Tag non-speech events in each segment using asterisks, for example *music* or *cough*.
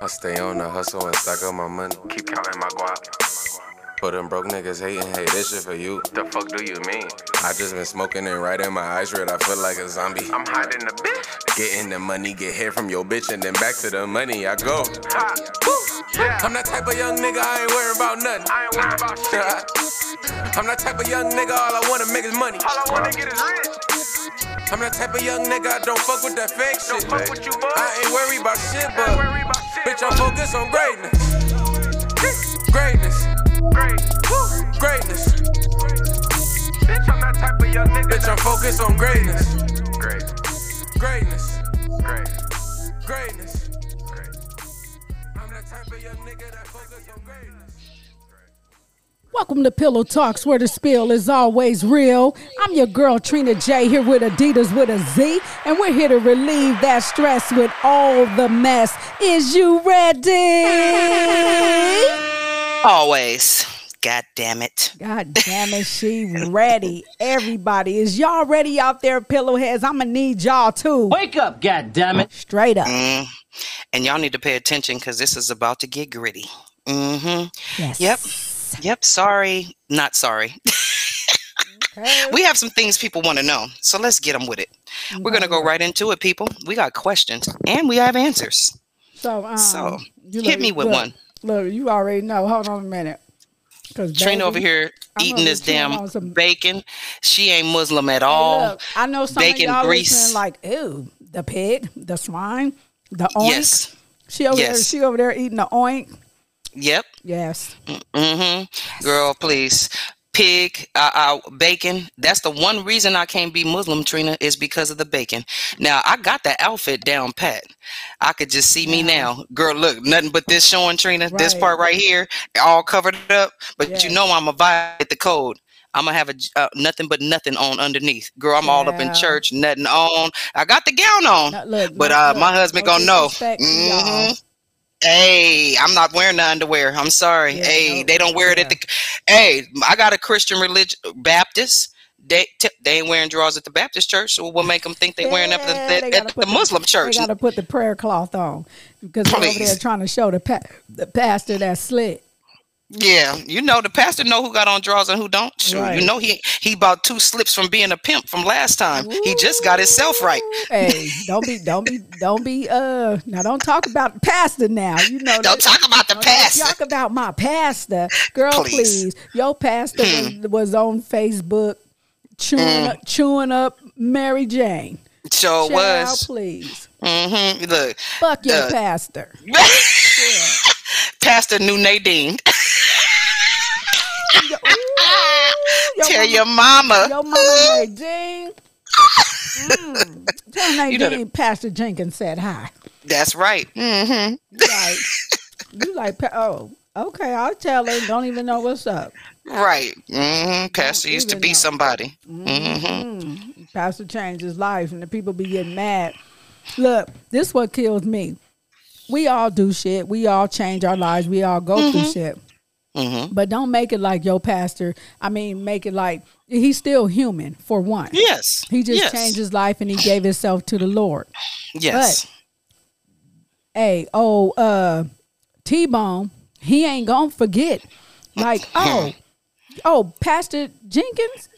I stay on the hustle and stack up my money. Keep counting my guap. For them broke niggas hating, hey, this shit for you. The fuck do you mean? I just been smoking and right in my eyes red. I feel like a zombie. I'm hiding the bitch. Getting the money, get hit from your bitch, and then back to the money I go. Yeah. I'm that type of young nigga, I ain't worried about nothing. I ain't worried about shit. *laughs* I'm that type of young nigga, all I wanna make is money. All I wanna get is rich. I'm that type of young nigga, I don't fuck with that fake Don't shit. fuck with you, boy. I ain't worried about shit, but worried about shit. Bitch, I'm focused on greatness. Greatness, greatness. Bitch, I'm that type of young nigga. Bitch, I'm focused on greatness. Great. Greatness, Great. greatness. I'm that type of young nigga that greatness. Welcome to Pillow Talkz, where the spill is always real. I'm your girl Trina J here with Adidaz with a Z, and we're here to relieve that stress with all the mess. Is you ready? Always. God damn it. God damn it, she *laughs* ready. Everybody, is y'all ready out there, pillowheads? I'm gonna need y'all too. Wake up, god damn it. Straight up. Mm. And y'all need to pay attention because this is about to get gritty. Mm-hmm. Yes. Yep. Yep. Sorry. Not sorry. Okay. we have some things people want to know. So let's get them with it. We're going to go right into it, people. We got questions and we have answers. So, um, So, you hit look- me with look, one. Look, you already know. Hold on a minute. Cause Trina over here eating this damn some- bacon. She ain't Muslim at Hey, all. look, I know some bacon of y'all grease. listening like, ew, the pig, the swine, the oink. Yes. She over there, she over there eating the oink. Yep. Yes. Mm-hmm. Girl, please. Pig, uh, uh, bacon. That's the one reason I can't be Muslim, Trina, is because of the bacon. Now, I got the outfit down pat. I could just see me now. Girl, look, nothing but this showing, Trina. This part right here, all covered up. But Yes. you know I'm to violate the code. I'm to have a uh, nothing but nothing on underneath. Girl, I'm all up in church, nothing on. I got the gown on. Look, but no- uh, look, my husband no gonna know. disrespect to y'all. Mhm. Hey, I'm not wearing the underwear. I'm sorry. Yeah, hey, no, they don't wear it at the. Hey, I got a Christian religion Baptist. They t- they ain't wearing drawers at the Baptist church. So what make them think they're wearing them Yeah, at the, at the Muslim church? They got to put the prayer cloth on because they're over there trying to show the pa- the pastor that slit. Yeah, you know the pastor know who got on drawers and who don't. Sure, Right. you know he he bought two slips from being a pimp from last time. He just got himself right. Hey, don't be, don't be, don't be. Uh, now don't talk about the pastor. Now you know. Don't that- talk about the pastor. Talk about my pastor, girl. Please. Please, your pastor Hmm. was, was on Facebook chewing up, chewing up Mary Jane. Sure Child, was. please, Mm-hmm. Look, fuck your Uh, pastor. *laughs* Pastor knew Nadine. *laughs* Ooh, your Tell mama- your mama. Your mama Nadine. Mm. Tell *laughs* Nadine know Pastor Jenkins said hi. That's right. Mm-hmm. Like you like oh okay I'll tell her. Don't even know what's up. Right. Mm-hmm. Pastor used to be know. somebody. Mm-hmm. Mm. Pastor changed his life, and the people be getting mad. Look, this what kills me. We all do shit. We all change our lives. We all go through shit. Mm-hmm. But don't make it like your pastor. I mean, make it like he's still human for one. Yes. He just yes. changed his life and he gave himself to the Lord. Yes. Hey, oh, uh, T Bone, he ain't gonna forget. Like, *laughs* oh, oh, Pastor Jenkins,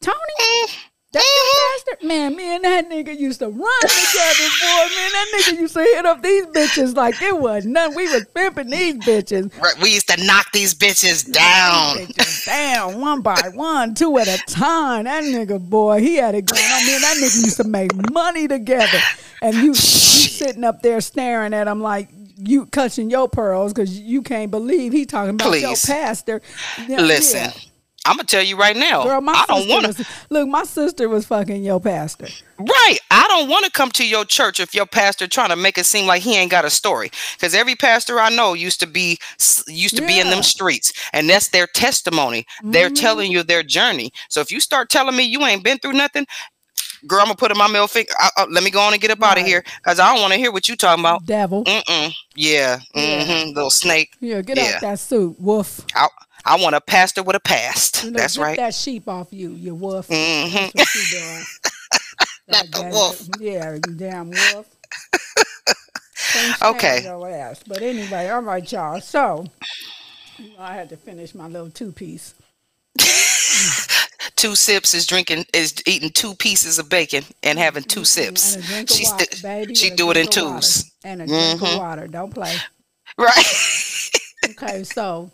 Tony, that's your pastor. Man, me and that nigga used to run together, boy. Man, that nigga used to hit up these bitches like it was nothing. We was pimping these bitches. Right. We used to knock these bitches down. Bitches down one by one, two at a time. That nigga, boy, he had it going on. Me and that nigga used to make money together. And you, you sitting up there staring at him like you clutching your pearls because you can't believe he talking about your Please. pastor. Yeah, Listen, yeah. I'm gonna tell you right now. Girl, my I don't want to. look, my sister was fucking your pastor. Right. I don't want to come to your church if your pastor trying to make it seem like he ain't got a story. Because every pastor I know used to be used to be in them streets, and that's their testimony. They're Mhm. telling you their journey. So if you start telling me you ain't been through nothing. Girl, I'm gonna put in my middle finger. I, I- let me go on and get up out of here, cause I don't want to hear what you talking about. Devil. Mm-mm. Yeah. Yeah. Mm-hmm. Little snake. Yeah, get Yeah. out that suit, wolf. I, I want a pastor with a past. You know, That's right. that sheep off you, you wolf. Mhm. That's what you doing. *laughs* Not the Goddamn wolf. Yeah, you damn wolf. *laughs* Okay. your ass. But anyway, all right, y'all. So you know, I had to finish my little two piece. *laughs* Two sips is drinking is eating two pieces of bacon and having two sips. And a drink of She water, baby. she do it in drink of water. twos. And a drink Mhm. of water. Don't play. Right. Okay, so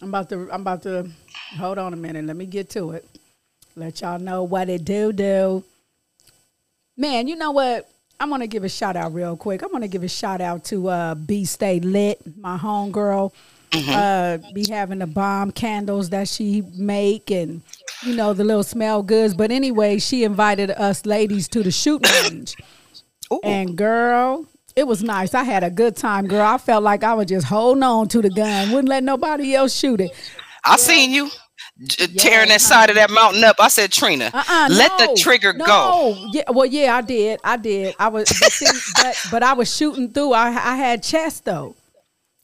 I'm about to I'm about to hold on a minute. Let me get to it. Let y'all know what it do do. Man, you know what? I'm gonna give a shout out real quick. I'm gonna give a shout out to uh B Stay Lit, my homegirl. Uh be having the bomb candles that she make and you know the little smell goods. But anyway, she invited us ladies to the shooting range. Ooh. And girl, it was nice. I had a good time, girl. I felt like I was just holding on to the gun, wouldn't let nobody else shoot it. I seen you j- tearing that side of that mountain up. I said, Trina, Uh-uh, let no, the trigger no. go. Yeah, well, yeah, I did. I did. I was, but, see, but, but I was shooting through. I, I had chest though.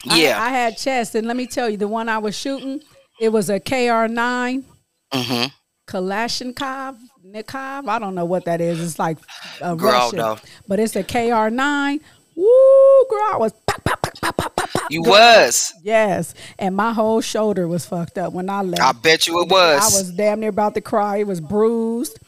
Yeah. I, had chest, and let me tell you, the one I was shooting, it was a KR nine hmm Kalashnikov. Nikov, I don't know what that is. It's like a Girl, Russian, though. but it's a KR nine. Woo, girl, I was pop, pop, pop, pop, pop, pop, pop. You girl. was. Yes, and my whole shoulder was fucked up when I left. I bet you it was. I was. damn near about to cry. It was bruised.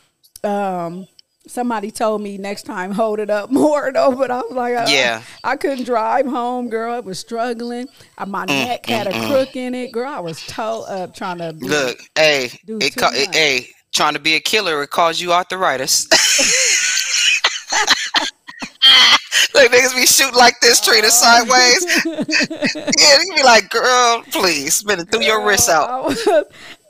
Um, somebody told me next time *laughs* hold it up more *laughs* though, but I was like, uh, Yeah. I couldn't drive home, girl. I was struggling. Uh, my Mm, neck had a crook in it, girl. I was toe up trying to Look, hey, it, ca- it hey, trying to be a killer, it caused you arthritis. *laughs* Look, niggas be shooting like this, Trina, sideways. *laughs* yeah, you be like, girl, please, spinning through your wrists out. I was,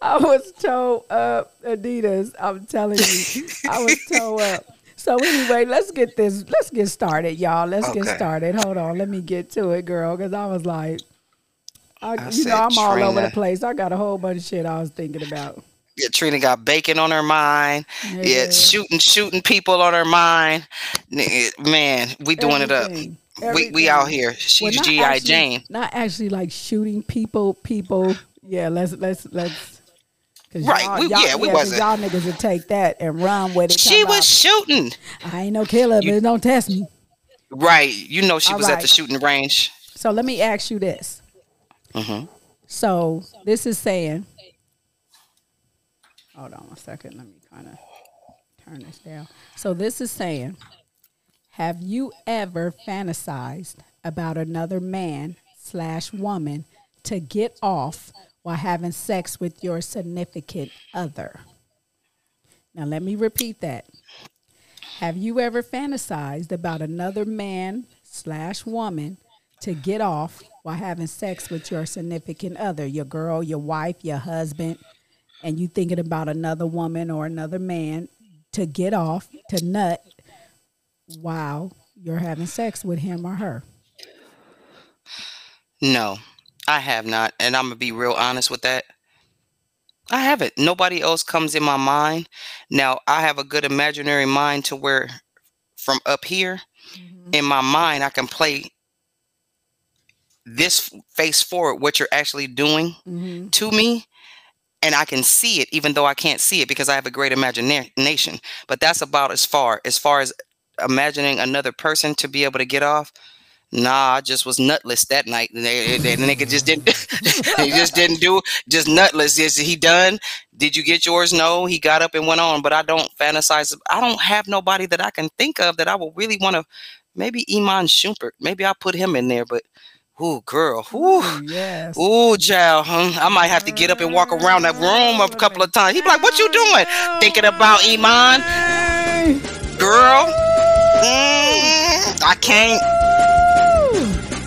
I was toe up, Adidaz. I'm telling you, I was toe up. So anyway, let's get this. Let's get started, y'all. Let's get started. Hold on, let me get to it, girl, because I was like, I, I you know, I'm all over the place. I got a whole bunch of shit I was thinking about. Yeah, Trina got bacon on her mind. Yeah, Yeah. shooting, shooting people on her mind. Man, we doing it up. Everything. We we out here. Well, She's not GI Jane. Not actually like shooting people. People. Yeah, let's let's let's. Right, y'all- we- y'all- yeah, we 'cause wasn't- Y'all niggas would take that and run with it. She was shooting. I ain't no killer, You- but don't test me. Right. You know she All was at the shooting range. So let me ask you this. Mhm. So this is saying. Hold on a second. Let me kind of turn this down. So this is saying, have you ever fantasized about another man slash woman to get off while having sex with your significant other? Now let me repeat that. Have you ever fantasized about another man slash woman to get off while having sex with your significant other, your girl, your wife, your husband, and you thinking about another woman or another man to get off, to nut while you're having sex with him or her? No, I have not. And I'm going to be real honest with that. I haven't. Nobody else comes in my mind. Now, I have a good imaginary mind to where from up here in my mind, I can play this face forward, what you're actually doing Mm-hmm. to me. And I can see it, even though I can't see it because I have a great imagination. But that's about as far as far as imagining another person to be able to get off. Nah, I just was nutless that night. The nigga just didn't. *laughs* he just didn't do. Just nutless. Is he done? Did you get yours? No. He got up and went on. But I don't fantasize. I don't have nobody that I can think of that I would really want to. Maybe Iman Shumpert. Maybe I'll put him in there. But, ooh, girl, ooh. Yes. Ooh, child, huh? I might have to get up and walk around that room a couple of times. He'd be like, "What you doing? Thinking about Iman, girl? Mm, I can't.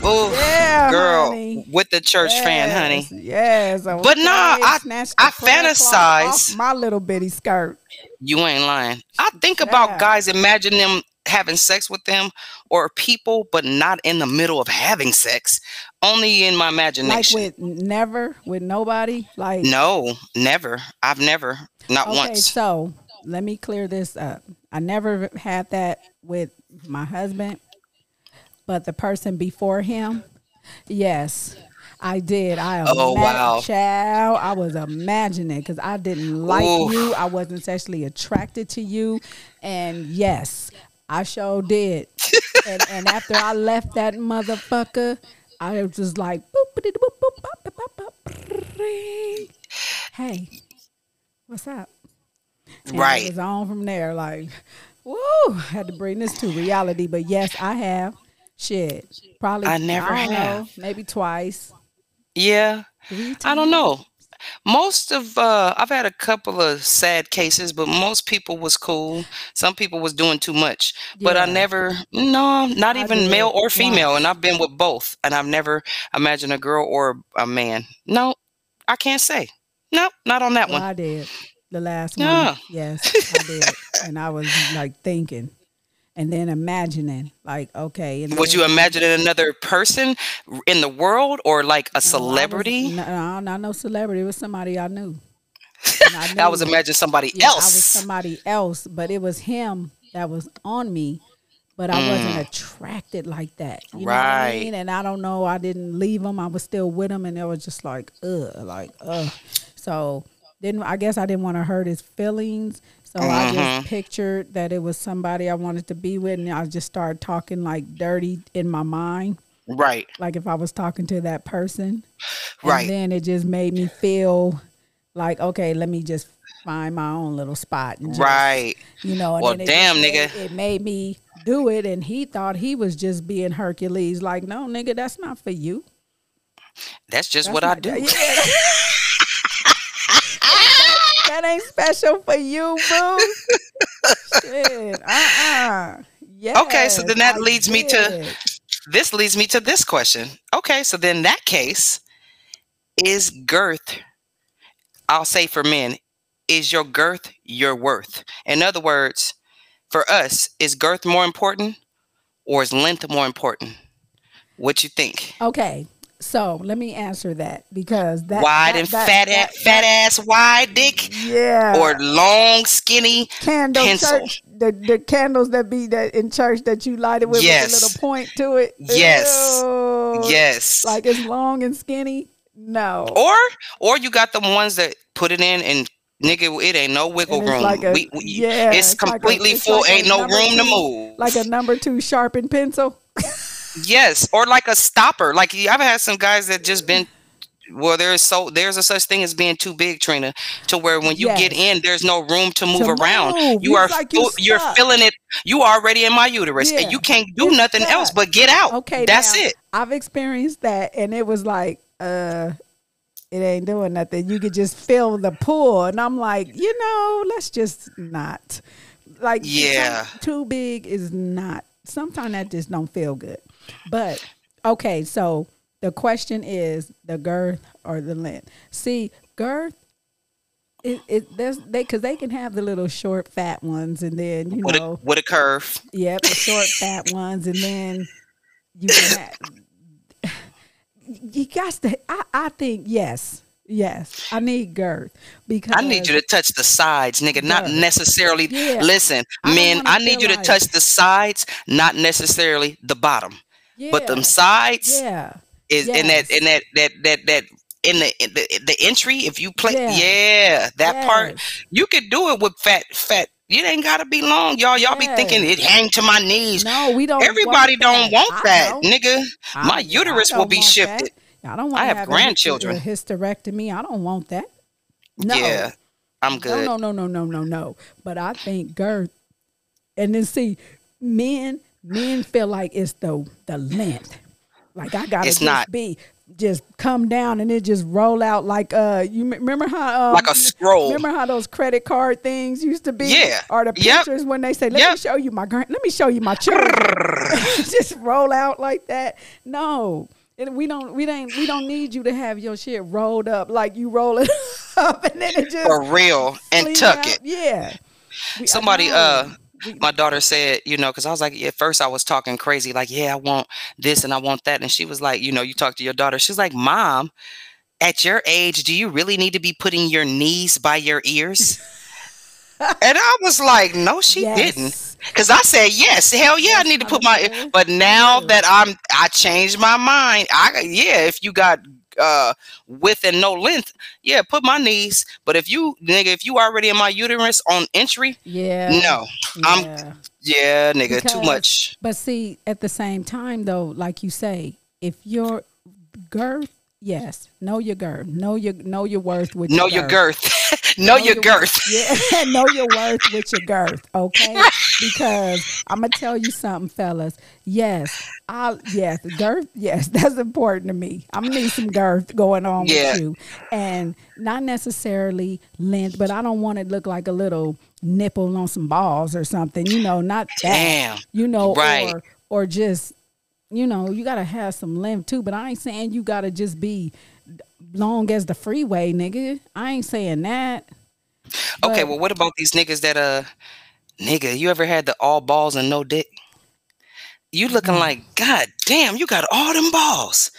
Ooh, Yeah, girl, honey. with the church fan, honey. Yes. yes. But nah, I- I the prayer cloth fantasize- my little bitty skirt. You ain't lying. I think about Yeah. guys, imagine them having sex with them or people, but not in the middle of having sex. Only in my imagination. Like with never, with nobody. Like no, never. I've never. Not Okay, once. so let me clear this up. I never had that with my husband, but the person before him, yes, I did. I Oh, wow. child, I was imagining because I didn't like you. I wasn't sexually attracted to you, and yes, I sure did. and, and after I left that motherfucker, I was just like, hey, what's up? And it Right. was on from there. Like, woo, had to bring this to reality. But yes, I have. Shit, probably. I never don't have. Know, maybe twice. Yeah. I don't know. Most of uh I've had a couple of sad cases, but most people was cool. Some people was doing too much. But I never no, not I even male or female. once. And I've been with both. And I've never imagined a girl or a man. No, I can't say. No, not on that Well, one. I did. The last Yeah. one. Yes, I did. and I was like thinking and then imagining, like, okay. And Would then- you imagine another person in the world or like a No, I was- celebrity? No, no, not no celebrity. It was somebody I knew. And I, *laughs* I was knew- imagining somebody yeah, I was somebody else, but it was him that was on me. But I wasn't Mm. attracted like that. You know what I mean? And I don't know. I didn't leave him. I was still with him, and it was just like, ugh, like, ugh. So didn't I guess I didn't want to hurt his feelings. So I Mm-hmm. just pictured that it was somebody I wanted to be with, and I just started talking like dirty in my mind Right. like if I was talking to that person. Right. And then it just made me feel like, okay, let me just find my own little spot. And just, Right. You know, and Well, it damn, nigga. Made, it made me do it. And he thought he was just being Hercules. Like, no, nigga, that's not for you. That's just That's what I not- do. Yeah. *laughs* that ain't special for you, boo. Shit. Uh-uh. Yeah. Okay, so then that leads me to- This leads me to this question. Okay, so then that case is girth. I'll say for men, is your girth your worth? In other words, for us, is girth more important or is length more important? What you think? Okay. So let me answer that because that wide that- and that- fat, that- fat ass wide dick, Yeah. or long skinny? candle pencil. church, the, the candles that be that in church that you light it with Yes. with a little point to it. Yes. Ew. Yes. Like it's long and skinny. No. or or you got the ones that put it in and nigga, it ain't no wiggle room. like a- we, we- yeah, it's it's like a- completely it's full. like ain't no room to move. Like a number two sharpened pencil. *laughs* yes, or like a stopper. Like I've had some guys that just been. Well, there's so there's a such thing as being too big, Trina, to where when you get in, there's no room to move around. move. You are like you're stuck. feeling it. You already in my uterus, Yeah. and you can't do It's nothing stuck. else but get out. Okay. that's now, it. I've experienced that and it was like, uh, it ain't doing nothing. You could just feel the pull. And I'm like, you know, let's just not. Like Yeah. too big is not sometimes that just don't feel good. But okay, so the question is the girth or the length. See, girth it, it there's they because they can have the little short fat ones and then you With a know with a curve. Yep, the short *laughs* fat ones, and then you can have. You got to. I, I think yes, yes. I need girth because I need you to touch the sides, nigga, not Girth. necessarily. Yeah. Listen, I men, I need you to like- touch the sides, not necessarily the bottom. Yeah, But them sides Yeah, is in that in that that that that in the in the, the entry. If you play, Yeah. yeah, that part you could do it with fat fat. It ain't gotta be long, y'all. Y'all be thinking it hang to my knees. No, we don't. Everybody want don't want that, nigga. I- My uterus will be want that. shifted. I don't want. I have hyster- grandchildren. A hysterectomy. I don't want that. No. Yeah, I'm good. No, no, no, no, no, no, no. But I think girth, and then see, men, men feel like it's the the length. Like I gotta It's just not. be just come down and it just roll out like uh you m- remember how um, Like a scroll. Remember how those credit card things used to be? Yeah. Or the Yep. pictures when they say, "Let me show you my grand, let me show you my children," *laughs* *laughs* just roll out like that. No. And we don't, we don't, we don't need you to have your shit rolled up like you roll it *laughs* up and then it just For real, and tuck out. it. Yeah. We- Somebody, uh, my daughter said, you know, because I was like, at first I was talking crazy, like, yeah, I want this and I want that. And she was like, you know, you talk to your daughter. She's like, Mom, at your age, do you really need to be putting your knees by your ears? and I was like, no, she didn't. Because I said, yes, hell yeah, I need to put my. But now that I'm, I changed my mind. I yeah, if you got uh width and no length, yeah, put my knees. But if you nigga, if you already in my uterus on entry, Yeah. no, I'm yeah. Yeah, nigga, too much. But see, at the same time, though, like you say, if your girth, yes, know your girth, know your know your worth with Know your your girth. *laughs* know your girth. Yeah, *laughs* know your worth with your girth, okay? Because I'm gonna tell you something, fellas. Yes, I yes, girth. Yes, *laughs* that's important to me. I'm gonna need some girth going on Yeah. with you, and not necessarily length, but I don't want it to look like a little nipple on some balls or something. You know, not that. Damn. You know, Right. or or just you know, you gotta have some limb too. But I ain't saying you gotta just be long as the freeway, nigga. I ain't saying that. Okay, But- well, what about these niggas that uh, nigga, you ever had the all balls and no dick? You looking Mm. like, god damn, you got all them balls,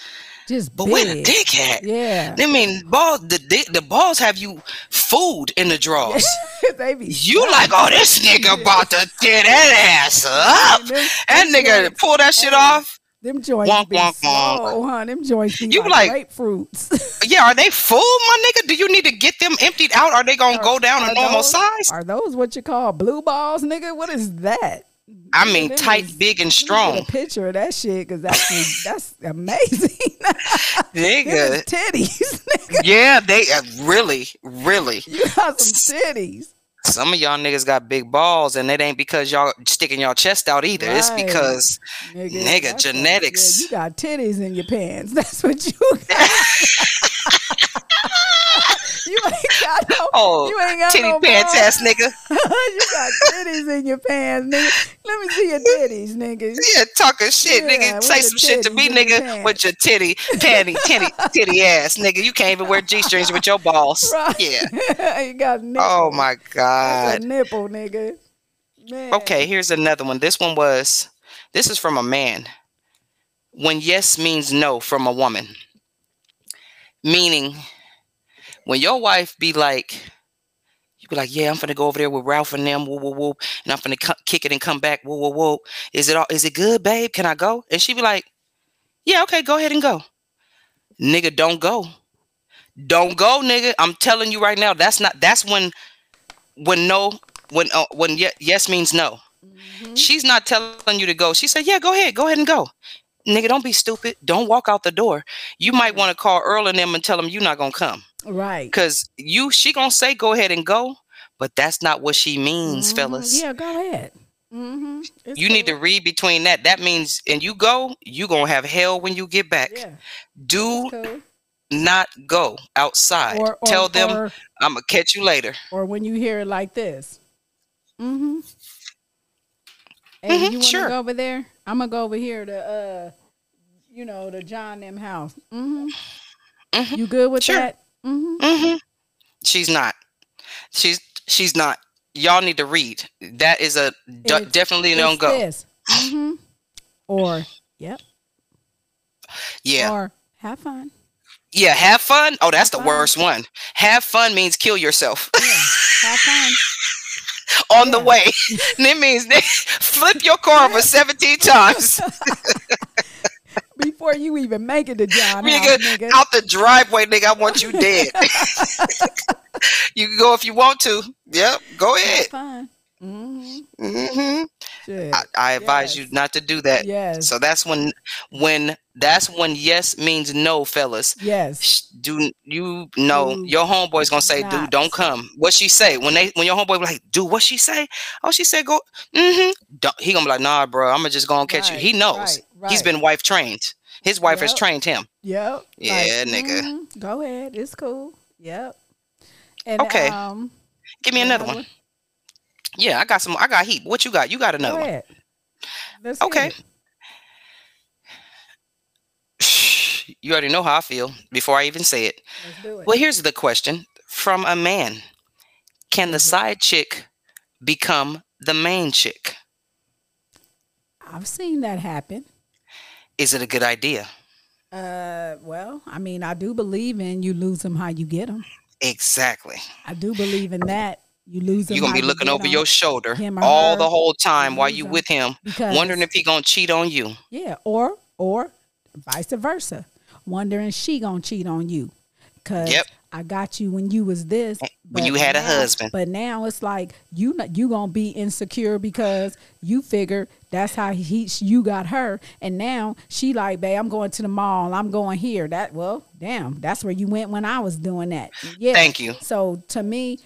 Just but big. where the dick at? Yeah. I mean, balls. The dick, the balls have you food in the drawers. *laughs* You like, oh, this nigga *laughs* about to tear that ass up. That them nigga pull that shit off. Them joints Wonk, be wonk, so, wonk. huh? Them joints be You like, like- grapefruits. *laughs* Yeah, are they full, my nigga? Do you need to get them emptied out? Are they gonna go down a Are normal those- size? Are those what you call blue balls, nigga? What is that? I mean, Them tight, is- big, and strong, Get a picture of that shit because that's *laughs* that's amazing. *laughs* Nigga. titties, nigga. Yeah, they uh, really, really. You got some titties. Some of y'all niggas got big balls, and it ain't because y'all sticking your chest out either. It's because Nigga, Nigga, genetics. yeah, you got titties in your pants. *laughs* That's what you got. you ain't got no. Oh, you ain't got titty no pants balls. ass nigga. *laughs* you got titties in your pants, nigga. Let me see your titties, nigga. *laughs* Yeah, talking shit, Yeah, nigga. Say some shit to me, nigga, pants. with your titty, panty, titty, *laughs* titty ass, nigga. You can't even wear g strings with your balls. Right. Yeah. you got oh, nipple. Oh my god. a nipple, nigga. Man. Okay, here's another one. This one was. This is from a man. When yes means no from a woman. Meaning, when your wife be like, you be like, yeah, I'm finna go over there with Ralph and them, woo woo woo, and I'm finna cu- kick it and come back, woo woo woo. Is it all? Is it good, babe? Can I go? And she be like, yeah, okay, go ahead and go. Nigga, don't go. Don't go, nigga. I'm telling you right now. That's not. That's when, when no, when uh, when ye- yes means no. She's not telling you to go. She said, "Yeah, go ahead, go ahead and go." Nigga, don't be stupid. Don't walk out the door. You might want to call Earl and them and tell them you're not gonna come, Right. cause you she gonna say go ahead and go, but that's not what she means, Mhm. fellas. Yeah, go ahead. Mm-hmm. You need to read between that. That means, and you go, you gonna have hell when you get back. Yeah. Do Cool. not go outside. Or, or, tell them or, I'm gonna catch you later. or when you hear it like this. Mm-hmm. Hey, Mhm, you want to sure. go over there? I'm gonna go over here to, uh, you know, the John M house. Mm-hmm. Mhm. You good with Sure. that? Mm-hmm. hmm She's not. She's she's not. Y'all need to read. That is a d- definitely don't go. Mm-hmm. Or yep. Yeah, Or have fun. yeah. Have fun. Oh, that's the fun. worst one. Have fun means kill yourself Yeah. Have fun. *laughs* on the way. *laughs* it means *laughs* flip your car over seventeen times. Before you even make it to John house, nigga, out the driveway, nigga. I want you dead. *laughs* you can go if you want to. Yep, go ahead. fun. Mm-hmm. hmm Shit. I, I advise you not to do that. Yes. So that's when when that's when yes means no, fellas. yes. Do you know Do your homeboy's gonna say, not. dude, don't come. What she say? When they when your homeboy be like, dude, what she say? Oh, she said go mm-hmm. Don't, he gonna be like, nah, bro, I'm gonna just go and catch Right, you. He knows. right, He's right. been wife trained. His wife has trained him. Yep. Yeah, nigga. mhm, Go ahead. It's cool. Yep. And, Okay. Um, Give me another know one. Yeah, I got some. I got heap. What you got? You got Go another one. Let's Okay. *sighs* You already know how I feel before I even say it. Let's do it. Well, here's the question from a man Can the Mhm. side chick become the main chick? I've seen that happen. Is it a good idea? Uh, well, I mean, I do believe in you lose them how you get them. Exactly. I do believe in that. You lose them. You're to be looking over your shoulder all her, the whole time while you with him, because wondering if he going to cheat on you. yeah, or or vice versa, wondering she gonna cheat on you. Cause Yep. I got you when you was this. When you had a husband. But now it's like you not, you gonna be insecure because you figure that's how he you got her, and now she like, babe, I'm going to the mall. I'm going here. That well, damn, that's where you went when I was doing that. Yeah. Thank you. So to me,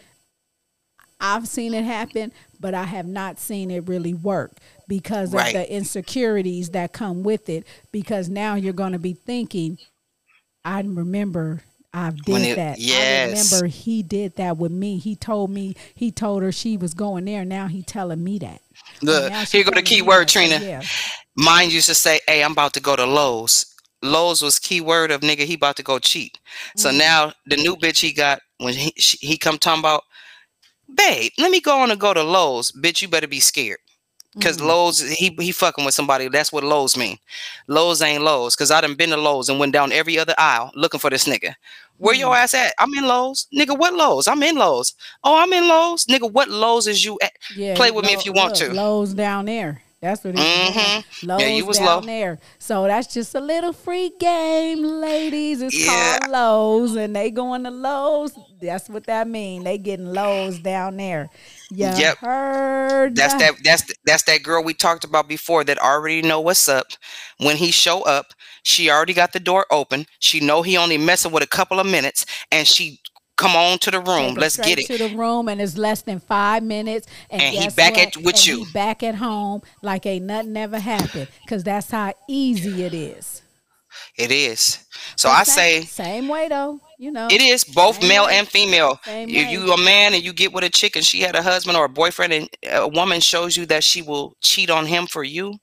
I've seen it happen, but I have not seen it really work because of Right. the insecurities that come with it. Because now you're going to be thinking, I remember I did it- that. yes. I remember he did that with me. He told me, he told her she was going there. Now he telling me that. Look, here go the key word, that. Trina. Yeah. Mine used to say, "Hey, I'm about to go to Lowe's." Lowe's was key word of nigga. He about to go cheat. So Mm. now the new bitch he got when he she, he come talking about, babe, let me go on and go to Lowe's. Bitch, you better be scared. Cause Mm. Lowe's, he he fucking with somebody. That's what Lowe's mean. Lowe's ain't Lowe's. Cause I done been to Lowe's and went down every other aisle looking for this nigga. Where Mm. your ass at? I'm in Lowe's. Nigga, what Lowe's? I'm in Lowe's. Oh, I'm in Lowe's. Nigga, what Lowe's is you at? Yeah, Play with me if you want look, to. Lowe's down there. That's what it's Mhm. Lowe's Yeah, you was down low. there. So that's just a little free game, ladies. It's Yeah. called Lowe's, and they going to Lowe's. That's what that mean. They getting lows down there. You Yep. heard? That's that. That's that's that girl we talked about before that already know what's up. When he show up, she already got the door open. She know he only messing with a couple of minutes, and she come on to the room. Let's get it. to the room, and it's less than five minutes, and, And he back what? at- with And you. he back at home like ain't nothing ever happened, because that's how easy it is. It is. So I same- say same way though. You know, it is both Same male and female. Same If you a man and you get with a chick and she had a husband or a boyfriend and a woman shows you that she will cheat on him for you,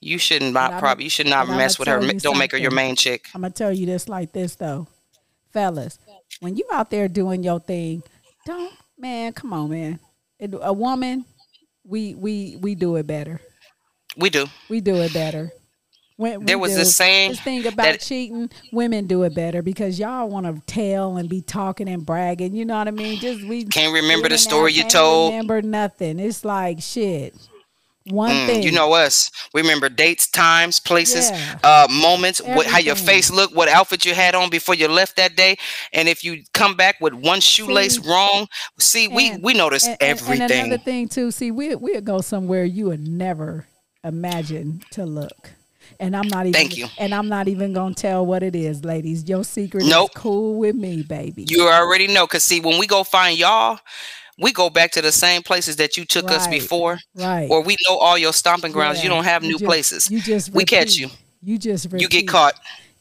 you should not probably you should not mess with her. Don't make her your main chick. I'm gonna tell you this like this though, fellas. When you out there doing your thing, don't man, come on, man. It- a woman, we we we do it better. We do. We do it better. When, There was this saying This thing about that- cheating, women do it better because y'all want to tell and be talking and bragging. You know what I mean? Just we Can't remember the story you told. Remember nothing. It's like shit. One Mm, thing. you know us. We remember dates, times, places, Yeah. uh, moments, what, how your face looked, what outfit you had on before you left that day, and if you come back with one shoelace See? wrong, see, we And- we notice and, and- everything. And another thing too, see, we we'll go somewhere you would never imagine to look. And I'm not even Thank you. and I'm not even gonna tell what it is, ladies. Your secret Nope. is cool with me, baby. you already know, cause see, when we go find y'all, we go back to the same places that you took us before, right. or we know all your stomping grounds. You don't have You new just- places. You just We catch you. You just repeat. You get caught.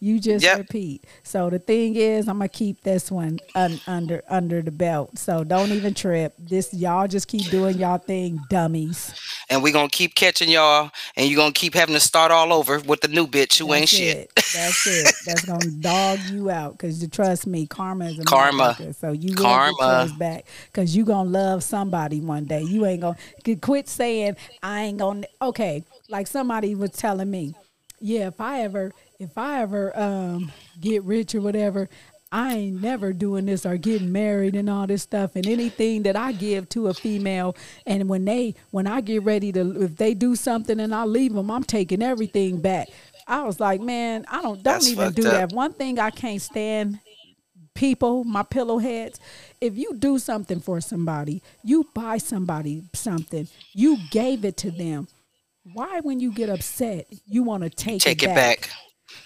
You just Yep. repeat. So the thing is, I'm gonna keep this one un- under under the belt. So don't even trip. This y'all just keep doing y'all thing, dummies. And we gonna keep catching y'all, and you gonna keep having to start all over with the new bitch who ain't That's shit. it. That's it. That's gonna *laughs* dog you out because you trust me, karma is a Karma. So you will Karma. get back because you gonna love somebody one day. You ain't gonna quit saying I ain't gonna. Okay, like somebody was telling me, yeah, if I ever, if I ever um get rich or whatever. I ain't never doing this or getting married and all this stuff and anything that I give to a female and when they when I get ready to if they do something and I leave them I'm taking everything back. I was like, man, I don't don't That's even do up. that. One thing I can't stand people, my pillow heads, if you do something for somebody, you buy somebody something, you gave it to them. Why when you get upset, you want to take, Take it it back?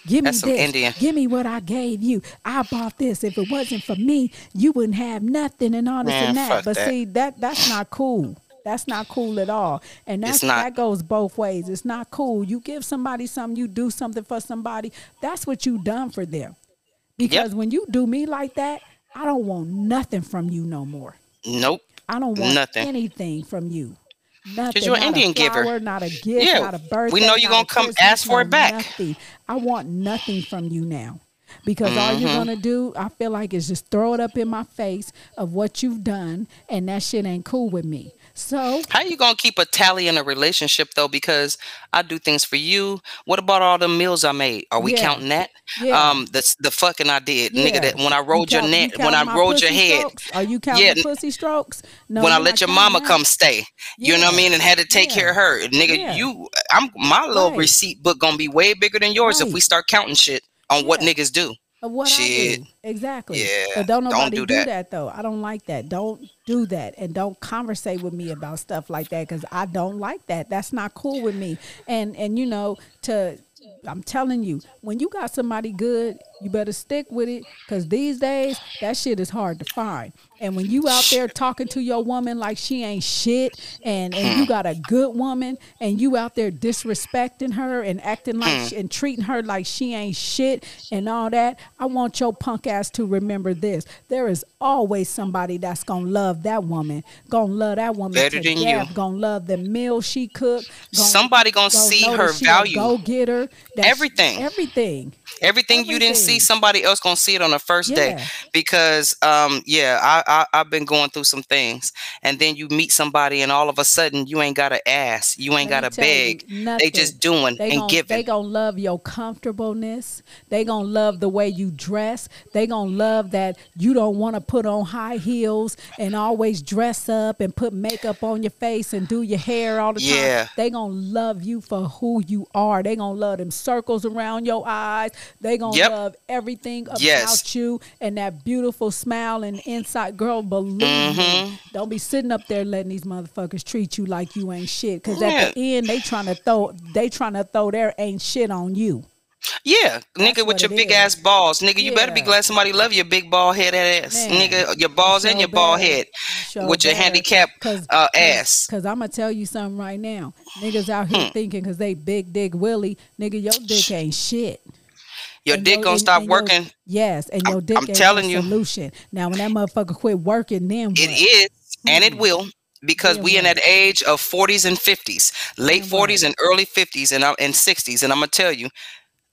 Give me That's this. Indian. Give me what I gave you. I bought this. If it wasn't for me, you wouldn't have nothing and all this Man, and that. But that. see, that that's not cool. That's not cool at all. And that's not. that goes both ways. It's not cool. You give somebody something, you do something for somebody. That's what you done for them. Because when you do me like that, I don't want nothing from you no more. Nope. I don't want Nothing. anything from you. Nothing. you're an Indian a giver. flower, Not a gift. Yeah, Not a birthday. we know you're gonna come Christmas, ask for it back. Nothing. I want nothing from you now. Because all Mm-hmm. you're gonna do, I feel like, is just throw it up in my face of what you've done, and that shit ain't cool with me. So How you gonna keep a tally in a relationship though? Because I do things for you. What about all the meals I made? Are we Yeah. counting that? Yeah. Um, the the fucking I did, nigga. That when I You rolled your count- neck, you when I rolled your head, strokes? Are you counting Yeah, pussy strokes? No, when I let your mama that. come stay, you know what I mean, and had to take care of her, nigga. Yeah. You, I'm my little Right. receipt book gonna be way bigger than yours if we start counting shit on what niggas do. What I Shit. do. Exactly. Yeah, But don't don't nobody do do that. that. though. I don't like that. Don't do that. And don't conversate with me about stuff like that because I don't like that. That's not cool with me. And and you know, to I'm telling you, when you got somebody good, you better stick with it because these days that shit is hard to find. And when you out there talking to your woman like she ain't shit, and and you got a good woman, and you out there disrespecting her and acting like she, and treating her like she ain't shit and all that, I want your punk ass to remember this: there is always somebody that's gonna love that woman, gonna love that woman Better than you. gonna love the meal she cooked. gonna- Somebody gonna see her value. Go get her. Everything. Everything. Everything you didn't see, somebody else gonna see it on the first day. Because um, yeah, I, I I've been going through some things, and then you meet somebody, and all of a sudden you ain't gotta ask, you ain't gotta beg. They just doing They and gon' giving. They gonna love your comfortableness. They gonna love the way you dress. They gonna love that you don't want to put on high heels and always dress up and put makeup on your face and do your hair all the time. Yeah. They gonna love you for who you are. They gonna love them circles around your eyes. They gonna Yep. love everything about Yes. you and that beautiful smile and inside. Girl, believe Mm-hmm. me. Don't be sitting up there letting these motherfuckers treat you like you ain't shit. Cause Yeah. at the end, they trying to throw they trying to throw their ain't shit on you. Yeah, nigga with your big is. ass balls. Nigga, you better be glad somebody love your big ball head ass. Man, nigga, your balls and your ball head So with your bad. handicap Cause, uh, ass. Cause I'm gonna tell you something right now. Niggas out Hmm. here thinking cause they big dick Willie, nigga, your dick ain't shit. Your dick your- gonna and- stop and your- working. yes, and your I'm- dick I'm telling you. solution. Now when that motherfucker quit working, then what? It is, and it will, because we in that age of 40s and 50s, late Then 40s and early 50s and, and 60s. And I'm gonna tell you,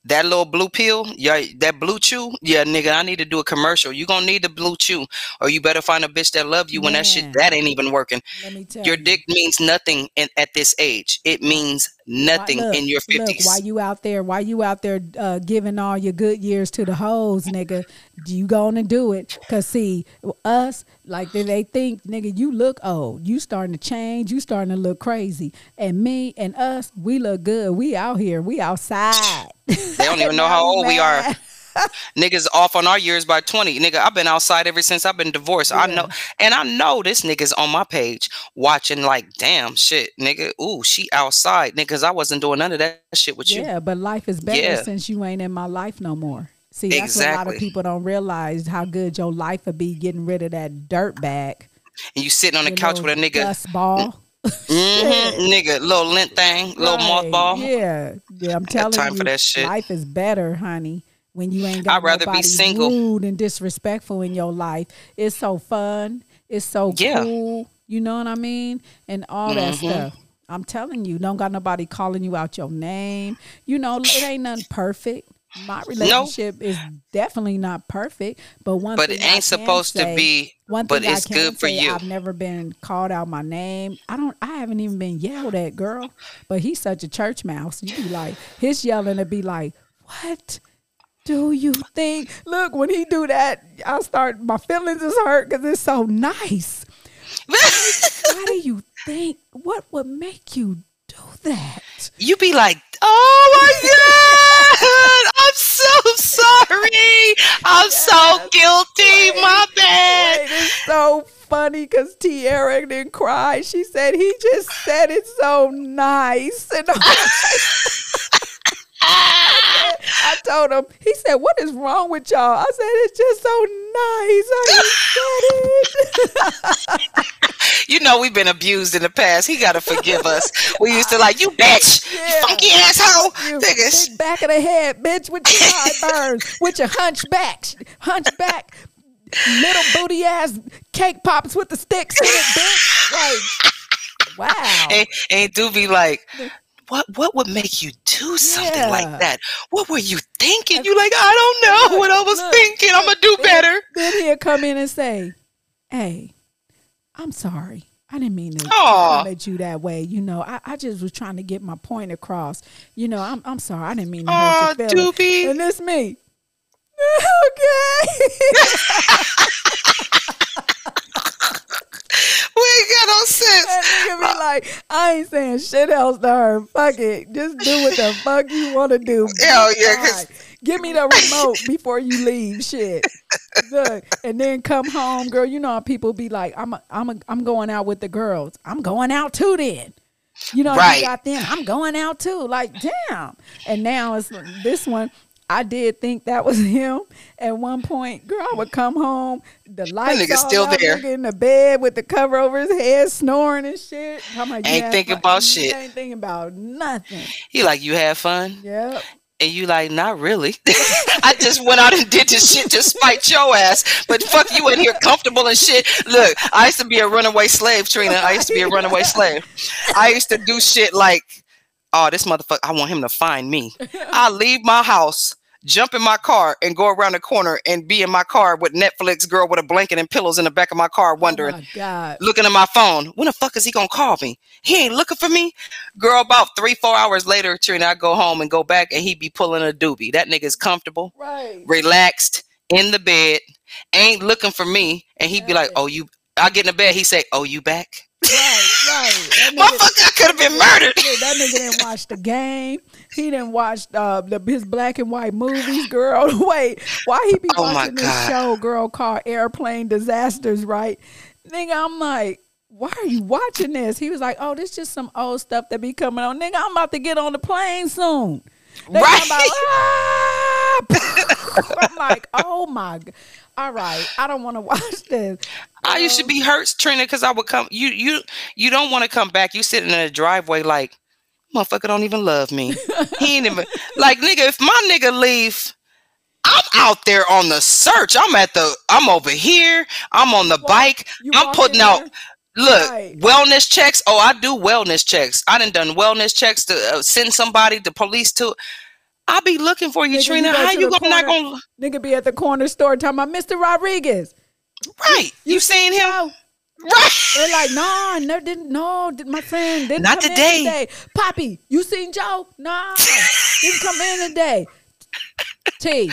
that little blue pill, yeah, that blue chew, yeah, nigga, I need to do a commercial. You gonna need the blue chew, or you better find a bitch that love you when that shit that ain't even working. Let me tell Your you. dick means nothing in, at this age. It means nothing look, in your 50s. Look, why you out there? Why you out there uh, giving all your good years to the hoes, nigga? You gonna do it? Cause see, us like they think, nigga, you look old. You starting to change. You starting to look crazy. And me and us, we look good. We out here. We outside. They don't even *laughs* know how old we are. *laughs* Niggas off on our years by 20. Nigga, I've been outside ever since I've been divorced. I know. And I know this nigga's on my page watching like, damn shit, nigga. Ooh, she outside. Niggas, I wasn't doing none of that shit with you. Yeah, but life is better Yeah. since you ain't in my life no more. See, that's what a lot of people don't realize how good your life would be getting rid of that dirt bag. And you sitting on the couch with a nigga. dust ball. hmm *laughs* nigga, little lint thing, little Right, mothball. Yeah, yeah. I'm telling time you, for that shit. life is better, honey. When you ain't got I'd rather be single. rude and disrespectful in your life, it's so fun. It's so Yeah. cool. You know what I mean? And all that Mm-hmm. stuff. I'm telling you, don't got nobody calling you out your name. You know, it ain't nothing perfect. My *laughs* relationship is definitely not perfect, but one But thing it ain't supposed to be, one but thing it's good for say, you. I've never been called out my name. I don't. I haven't even been yelled at, girl. But he's such a church mouse. You be like, his yelling to be like, what? Do you think? Look, when he do that, I start. My feelings is hurt because it's so nice. Why do you think? What would make you do that? you be like, oh my God, I'm so sorry. I'm so guilty. My bad. Wait, it's so funny because Tiara didn't cry. She said he just said it so nice, and *laughs* I told him. He said, "What is wrong with y'all?" I said, "It's just so nice." I said it. You know we've been abused in the past. He gotta forgive us. We used to like you, bitch, you funky asshole. You big back of the head, bitch, with your sideburns, *laughs* with your hunchback, hunchback, little booty ass cake pops with the sticks in it, bitch. Like, *laughs* wow. And, and do be like, what what would make you do something Yeah. like that? What were you thinking? You like, I don't know what I was Look, thinking. I'm gonna do Then- better. Then he'll come in and say, "Hey, I'm sorry. I didn't mean to come at you that way. You know, I, I just was trying to get my point across. You know, I'm I'm sorry. I didn't mean to hurt your feelings. And it's me. *laughs* Okay. *laughs* *laughs* We ain't got no sense. That nigga be like, I ain't saying shit else to her. Fuck it. Just do what the fuck you want to do. *laughs* Hell yeah. Give me the remote before you leave. Shit. Look, and then come home, girl. You know how people be like, I'm a, I'm a, I'm going out with the girls. I'm going out too then. You know, Right. you got them. I'm going out too. Like, damn. And now it's this one. I did think that was *laughs* him. At one point, girl, I would come home, the lights nigga all still out, there. in the bed with the cover over his head, snoring and shit. I'm like, Ain't yeah, thinking about shit. Ain't thinking about nothing. He like, you had fun? Yep. And you like, not really. *laughs* *laughs* I just went out and did this shit to spite your ass. But fuck you in here comfortable and shit. Look, I used to be a runaway slave, Trina. I used to be a runaway slave. I used to do shit like, oh, this motherfucker, I want him to find me. *laughs* I leave my house, jump in my car, and go around the corner and be in my car with Netflix girl with a blanket and pillows in the back of my car, wondering, Oh my God. looking at my phone. When the fuck is he gonna call me? He ain't looking for me. Girl, about three, four hours later, Trina, I go home and go back and he be pulling a doobie. That nigga's comfortable, Right. relaxed, in the bed, ain't looking for me. And he'd be like, Oh, you I get in the bed, he say, Oh, you back? Right, right. That nigga- Motherfucker, I could have been murdered. That nigga didn't watch the game. He didn't watch uh, the, his black and white movies, girl. *laughs* Wait, why he be Oh watching this show, girl, called Airplane Disasters, right? Nigga, I'm like, why are you watching this? He was like, oh, this just some old stuff that be coming on. Nigga, I'm about to get on the plane soon. They Right. about, "Ah!" *laughs* *laughs* I'm like, oh my god. All right, I don't want to watch *laughs* this. I used to be hurt, Trina, because I would come. You you you don't want to come back. You sitting in the driveway like, motherfucker don't even love me. he ain't even *laughs* like nigga. If my nigga leave, I'm out there on the search. I'm at the. I'm over here. I'm on the walk- bike. I'm putting out. there? Look, Right. wellness checks. Oh, I do wellness checks. I done done wellness checks to uh, send somebody, the police to. I'll be looking for you, Nigga, Trina. you How you gonna not gonna? Nigga be at the corner store talking about Mr. Rodriguez. Right? You, seen him? Right? They're like, no, I never didn't. No, did- my friend didn't Not come in today. today. Poppy, you seen Joe? Nah, didn't come in today. T,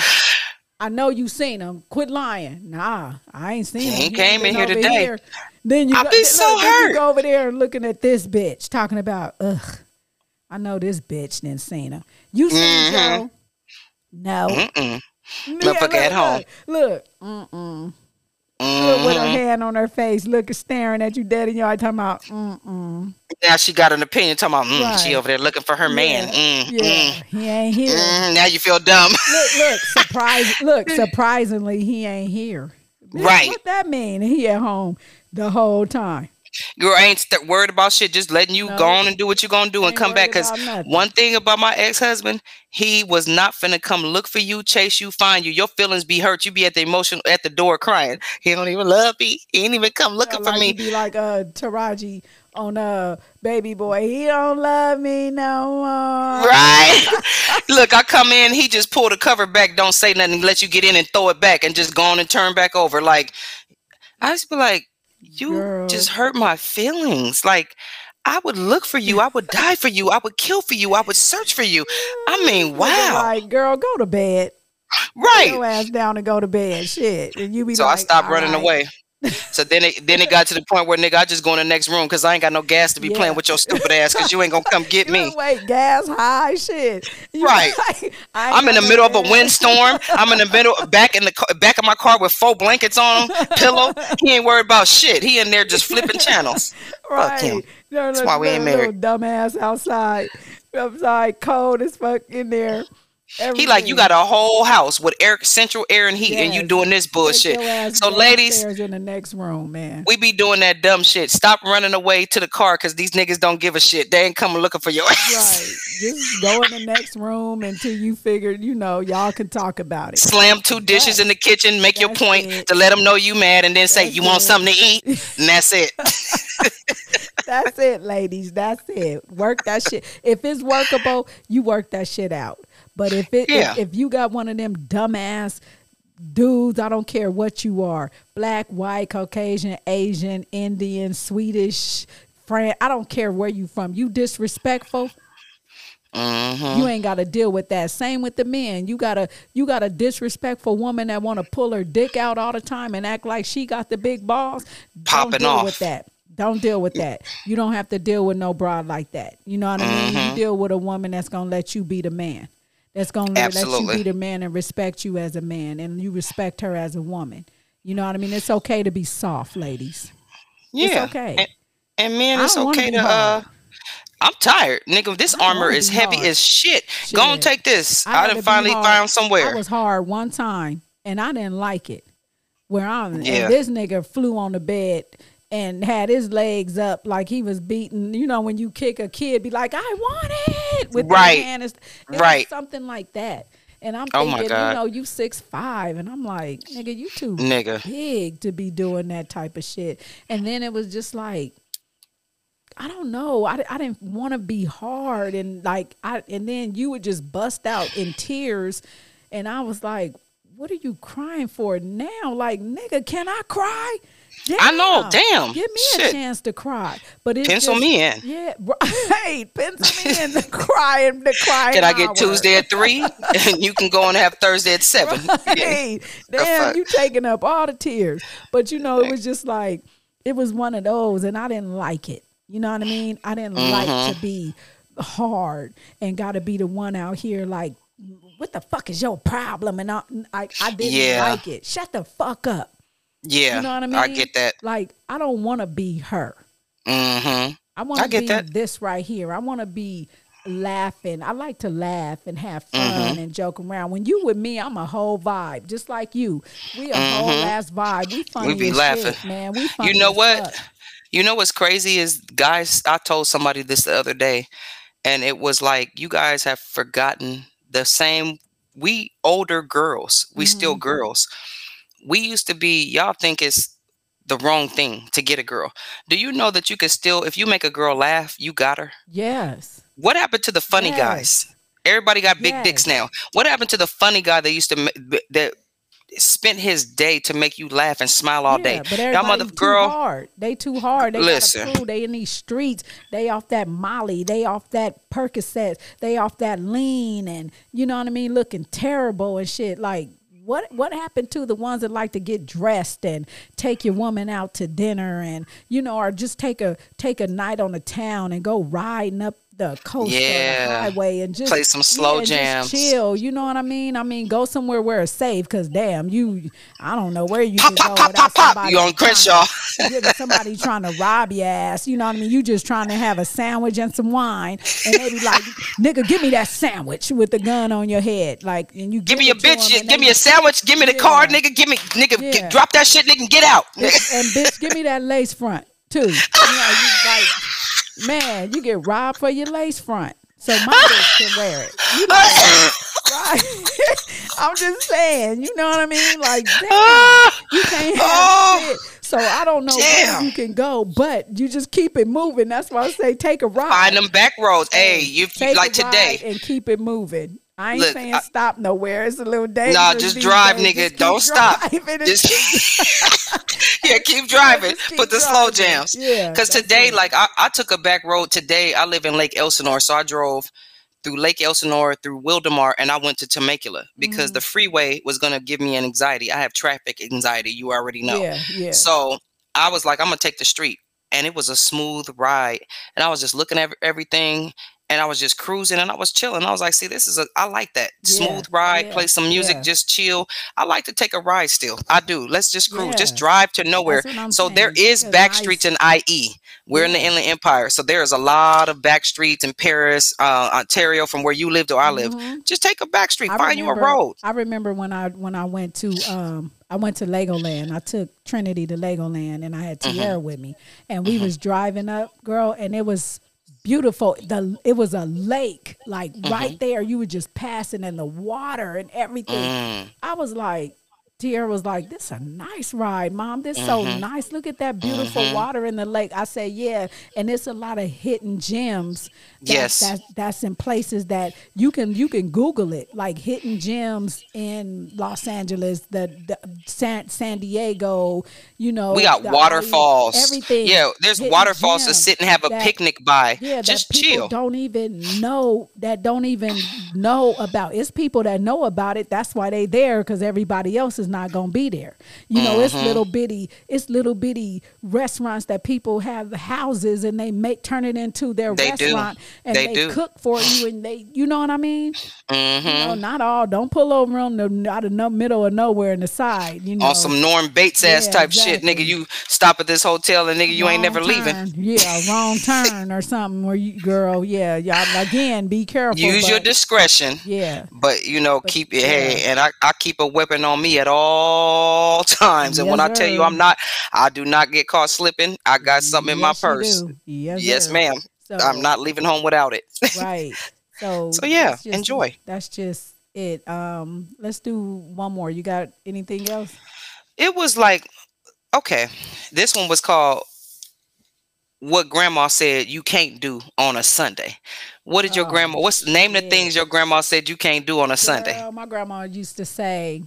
I know you seen him. Quit lying. Nah, I ain't seen him. He came in here today. Then you I go, be so look, hurt. You go over there and looking at this bitch talking about, ugh, I know this bitch didn't seen him. You seen Mhm. Joe? No. Mm-mm. Motherfucker at home. Look, look, mm-mm. Look with her hand on her face, looking, staring at you dead in your eye, talking about, mm-mm. Now she got an opinion talking about mm, she over there looking for her man. Yeah, Mm, yeah, mm, he ain't here. mm. Now you feel dumb. Look, look, surprise, *laughs* look, surprisingly, he ain't here. Right. What that mean? He at home the whole time. Girl ain't st- worried about shit, just letting you No. go on and do what you're gonna do and come back. Cause one thing about my ex husband, he was not finna come look for you, chase you, find you. Your feelings be hurt. You be at the emotion at the door crying. He don't even love me. He ain't even come looking for like, me. he Be like uh Taraji on uh Baby Boy. He don't love me no more. Right. *laughs* *laughs* Look, I come in, he just pull the cover back, don't say nothing, let you get in and throw it back and just go on and turn back over. Like I just be like, you Girl. just hurt my feelings. Like I would look for you, I would *laughs* die for you, I would kill for you, I would search for you. I mean, mm, wow. Like, girl, go to bed. Your Right. ass down and go to bed. Shit. And you be So like, I stopped running right. away. So then it then it got to the point where nigga, I just go in the next room because I ain't got no gas to be Yeah. playing with your stupid ass because you ain't gonna come get *laughs* me. Wait, gas high shit. You Right. *laughs* like, I'm in the middle of a windstorm. I'm in the middle back in the back of my car with four blankets on him, pillow. He ain't worried about shit. He in there just flipping *laughs* channels. Right. him. That's why we ain't married. Dumbass outside. Outside, cold as fuck in there. He like you got a whole house with air central air and heat, and you doing this bullshit. So ladies, in the next room, man. we be doing that dumb shit. Stop running away to the car because these niggas don't give a shit. They ain't coming looking for your Right. Just go in the next room until you figure, you know, y'all can talk about it. Slam two dishes in the kitchen, make your point it. to let them know you mad, and then say That's you want it. something to eat, and that's it. *laughs* *laughs* That's it, ladies. That's it. Work that shit. If it's workable, you work that shit out. But if it Yeah. if, if you got one of them dumbass dudes, I don't care what you are, black, white, Caucasian, Asian, Indian, Swedish, Fran, I don't care where you from. You disrespectful, hmm you ain't got to deal with that. Same with the men. You got a you got a disrespectful woman that want to pull her dick out all the time and act like she got the big balls. Popping don't deal off. with that. Don't deal with that. You don't have to deal with no broad like that. You know what I mean? Mm-hmm. You deal with a woman that's gonna let you be the man. That's gonna let you be the man and respect you as a man, and you respect her as a woman. You know what I mean? It's okay to be soft, ladies. Yeah. okay. And, and man, it's okay to uh. I'm tired, nigga. This armor is heavy hard. as shit. Go and take this. I, gotta done finally found somewhere. I was hard one time, and I didn't like it. Where I'm, Yeah. and this nigga flew on the bed and had his legs up like he was beating. You know, when you kick a kid, be like, "I want it," with Right. hand. It's, it was Right. something like that. And I'm Oh thinking, God. you know, you six five, and I'm like, nigga, you too Nigga. big to be doing that type of shit. And then it was just like, I don't know. I, I didn't want to be hard and like I and then you would just bust out in tears, and I was like, "What are you crying for now? Like, nigga, can I cry?" I know, damn. Give me a chance to cry, but it's Pencil just- me in. Yeah, right. *laughs* Pencil me in. The *laughs* crying, the crying. Can I get hour. Tuesday at three? and *laughs* you can go and have Thursday at seven. Yeah. Hey, The damn, you taking up all the tears. But you know, it was just like it was one of those, and I didn't like it. You know what I mean? I didn't like Mm-hmm. to be hard and got to be the one out here like, what the fuck is your problem? And I, I, I didn't Yeah. like it. Shut the fuck up. Yeah, You know what I mean? I get that. Like I don't want to be her. Mm-hmm. I want to be that. this right here. I want to be laughing. I like to laugh and have fun Mm-hmm. and joke around. When you with me, I'm a whole vibe, just like you. We a whole ass vibe. We funny be as laughing. shit, man. We funny You know what? fuck. You know what's crazy is guys. I told somebody this the other day, and it was like you guys have forgotten the same. We older girls, we still Mm-hmm. girls. We used to be. Y'all think it's the wrong thing to get a girl. Do you know that you can still, if you make a girl laugh, you got her. Yes. What happened to the funny Yes. guys? Everybody got big dicks now. What happened to the funny guy that used to that spent his day to make you laugh and smile all day? But Y'all mother too girl. hard. They too hard. They Listen. gotta they in these streets. They off that Molly. They off that Percocet. They off that lean, and you know what I mean, looking terrible and shit. Like what what happened to the ones that like to get dressed and take your woman out to dinner and you know, or just take a take a night on the town and go riding up the coast or the Yeah. highway and just Play some slow and jams. chill. You know what I mean? I mean, go somewhere where it's safe. Cause damn, you, I don't know where you Pop, can pop, go pop, without pop, You on Crenshaw. *laughs* to- somebody *laughs* trying to rob your ass. You know what I mean? You just trying to have a sandwich and some wine, and they be like, "Nigga, give me that sandwich with the gun on your head." Like, and you Give me a it to 'em bitch. Give me a sandwich. Give me the card, Yeah. nigga. Give me, nigga. Yeah. Get, drop that shit, nigga. and Get out. and, and bitch, give me that lace front too. *laughs* You know, you like, man, you get robbed for your lace front. So my bitch can wear it. You know, right? *laughs* I'm just saying. You know what I mean? Like, damn, you can't have Oh, shit. So I don't know where you can go, but you just keep it moving. That's why I say take a ride. Find them back roads. Hey, you like today. and keep it moving. I ain't Look, saying I- stop nowhere. It's a little dangerous. Nah, just drive, days. nigga. Just Don't stop. Just *laughs* *laughs* yeah, keep driving. Keep Put the slow jams. Yeah, Because today, it. like I, I took a back road today. I live in Lake Elsinore, so I drove through Lake Elsinore, through Wildomar, and I went to Temecula because Mm. the freeway was gonna give me an anxiety. I have traffic anxiety. You already know. Yeah, yeah. So I was like, I'm gonna take the street, and it was a smooth ride. And I was just looking at everything, and I was just cruising, and I was chilling. I was like, see, this is a, I like that Yeah, smooth ride. yeah, Play some music, yeah. just chill. I like to take a ride still. I do. Let's just cruise, just drive to nowhere. So there saying. is It's back streets in IE. We're in the Inland Empire, so there is a lot of back streets in Perris, uh, Ontario, from where you lived or I live. Mhm. Just take a back street, I find you a road. I remember when I when I went to um I went to Legoland. I took Trinity to Legoland and I had Mm-hmm. With me. And we was driving up, girl, and it was beautiful. The it was a lake, like Mm-hmm. right there. You were just passing and the water and everything. Mm. I was like, Tierra was like, "This a nice ride, mom. This so Mm-hmm. nice. Look at that beautiful water in the lake." I said, "Yeah," and it's a lot of hidden gems. that- Yes. that, that's in places that you can you can Google it, like hidden gems in Los Angeles, the, the San San Diego. You know, We got waterfalls. Everything. Yeah, there's waterfalls to sit and have a that- picnic by. yeah, just chill. don't even know that don't even know about. It's people that know about it. That's why they there because everybody else is not gonna be there. You know, it's Mm-hmm. little bitty, it's little bitty restaurants that people have houses and they make turn it into their They do. restaurant and They they, do. cook for you and they, you know what I mean? hmm You know, not all. Don't pull over on the out of no middle of nowhere in the side. You know, On some Norm Bates ass Yeah, type shit, nigga. You stop at this hotel and nigga, you ain't Wrong never leaving. Yeah, wrong turn or something. Where you, girl, yeah, y'all again, be careful. Use your discretion. Yeah, But you know, keep it. Hey, and I, I keep a weapon on me at all *laughs* times. And when Yes, I tell you. I'm not, I do not get caught slipping. I got something in my purse. Yes, Yes, sir. ma'am. So, I'm not leaving home without it. right. *laughs* So, So, yeah, that's just- enjoy. That's just it. Um, let's do one more. You got anything else? It was like, okay, this one was called "What Grandma Said You Can't Do on a Sunday." What did your Oh, grandma? What's name the shit. things your grandma said you can't do on a Sunday? Girl, my grandma used to say,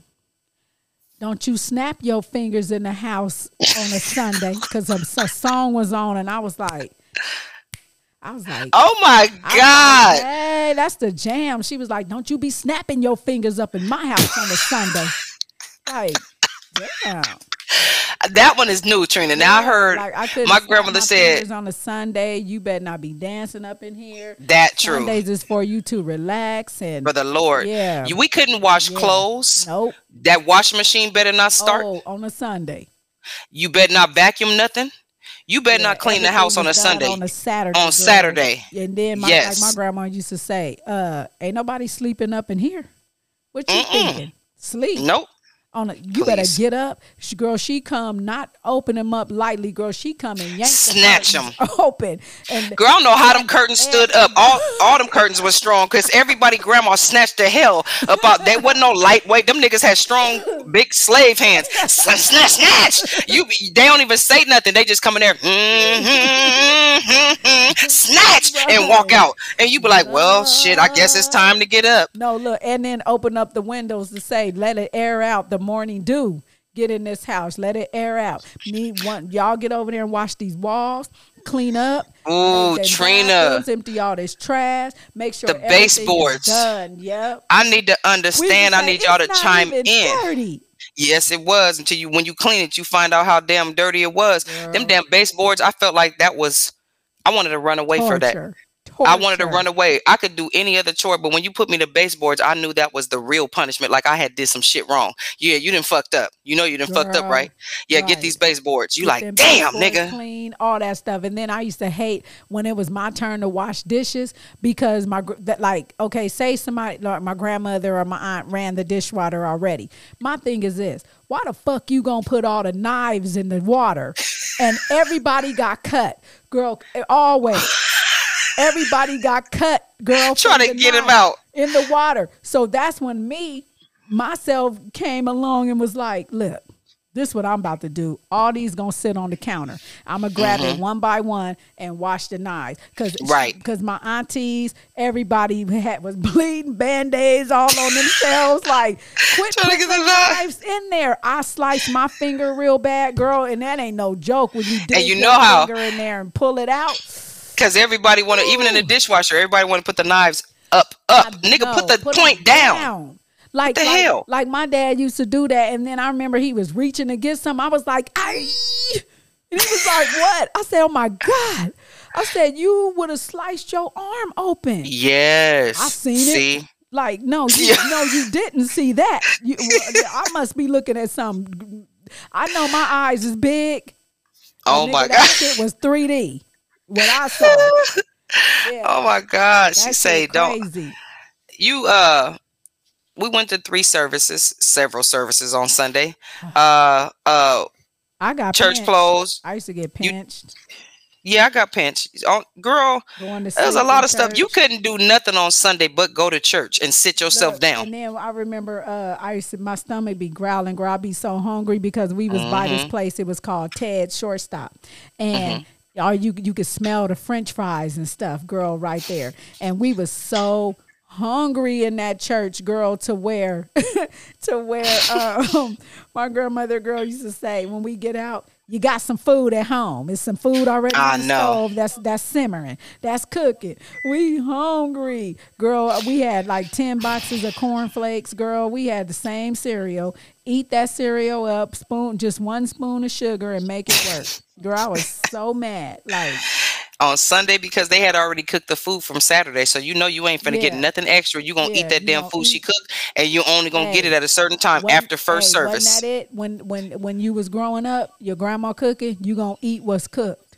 "Don't you snap your fingers in the house on a Sunday?" Because a, a song was on, and I was like, I was like, Oh my was like, God! hey, that's the jam. She was like, "Don't you be snapping your fingers up in my house on a Sunday?" Like, damn. That one is new, Trina. Now I heard Like, I my grandmother my said on a Sunday, you better not be dancing up in here. that true. Sundays is for you to relax and For the Lord, Yeah. We couldn't wash Yeah. clothes. nope. That washing machine better not start. Oh, on a Sunday. You better not vacuum nothing. You better Yeah, not clean the house on a Sunday. On a Saturday. On girl. Saturday. And then my Yes. like my grandma used to say, uh, ain't nobody sleeping up in here. What you Mm-mm. thinking? Sleep. Nope. On a, you better get up, she, girl. She come not open them up lightly, girl. She come and yank Snatch them *laughs* open. And Girl, I don't know how them curtains stood up. All all them curtains was strong because everybody grandma snatched the hell about. They wasn't no lightweight. Them niggas had strong, big slave hands. Snatch, *laughs* snatch, snatch. You, they don't even say nothing. They just come in there, "Mhm, mhm, mhm," *laughs* snatch, and walk out. And you be like, well, shit. I guess it's time to get up. No, look, and then open up the windows to say, let it air out the morning dew. Get in this house, let it air out. Need one, y'all get over there and wash these walls, clean up. Mm, Ooh, Trina. bathrooms, empty all this trash. Make sure The baseboards. done. Yep. I need to understand. I need y'all to chime in. dirty." Yes, it was until you when you clean it, you find out how damn dirty it was. Them damn baseboards, I felt like that was. I wanted to run away for that. I wanted to run away. I could do any other chore, but when you put me to baseboards, I knew that was the real punishment. Like I had did some shit wrong. Yeah, you didn't fucked up. You know you didn't fucked up, right? Yeah, get these baseboards. You Get like, damn, nigga. clean, all that stuff. And then I used to hate when it was my turn to wash dishes because my that like okay, say somebody like my grandmother or my aunt ran the dishwater already. My thing is this: why the fuck you gonna put all the knives in the water, and everybody got cut, girl? Always. Everybody got cut, girl. *laughs* Trying to get him out. in the water. So that's when me, myself, came along and was like, look, this is what I'm about to do. All these gonna sit on the counter. I'm gonna grab it one by one and wash the knives. Cause Mm-hmm. Right. Cause my aunties, everybody had was *laughs* bleeding band-aids all on themselves. Like, quit Trying to putting get the knives in there. I sliced my finger real bad, girl, and that ain't no joke when you dig you your know how- finger in there and pull it out. Because everybody want to, even in the dishwasher, everybody want to put the knives up, up. I Nigga, know, put the put point it down. Like, the like, hell? like my dad used to do that, and then I remember he was reaching to get some. I was like, "Ay!" and he was like, *laughs* "What?" I said, "Oh my god!" I said, "You would have sliced your arm open." Yes. I seen See? it. Like, no, *laughs* you, Yeah. no, you didn't see that. You, I must be looking at some. I know my eyes is big. Oh Nigga, my God. shit was 3D. What I saw. *laughs* Yeah, Oh my God. She say, shit don't. crazy. you uh we went to three services several services on sunday uh uh I got church pinched. closed I used to get You- pinched. yeah i got pinched oh, girl there's a lot of stuff you couldn't do nothing on sunday but go to church and sit yourself Look, down And then I remember uh, I used to my stomach be growling, girl. I'd be so hungry because we was by Mm-hmm. this place. It was called Ted Shortstop, and all you you could smell the French fries and stuff, girl, right there. And we was so hungry in that church, girl, to where *laughs* to where um, *laughs* my grandmother girl used to say when we get out, you got some food at home. It's some food already I on the know. stove that's that's simmering. That's cooking. We hungry. Girl, we had like 10 boxes of cornflakes, girl. We had the same cereal. Eat that cereal up, spoon just one spoon of sugar and make it work. Girl, I was so mad. Like on Sunday because they had already cooked the food from Saturday. So you know you ain't finna get nothing extra. You gonna Yeah, eat that damn food she cooked, and you only gonna get it at a certain time Wasn't- after first hey, service. Wasn't that it? When when when you was growing up, your grandma cooking, you gonna eat what's cooked.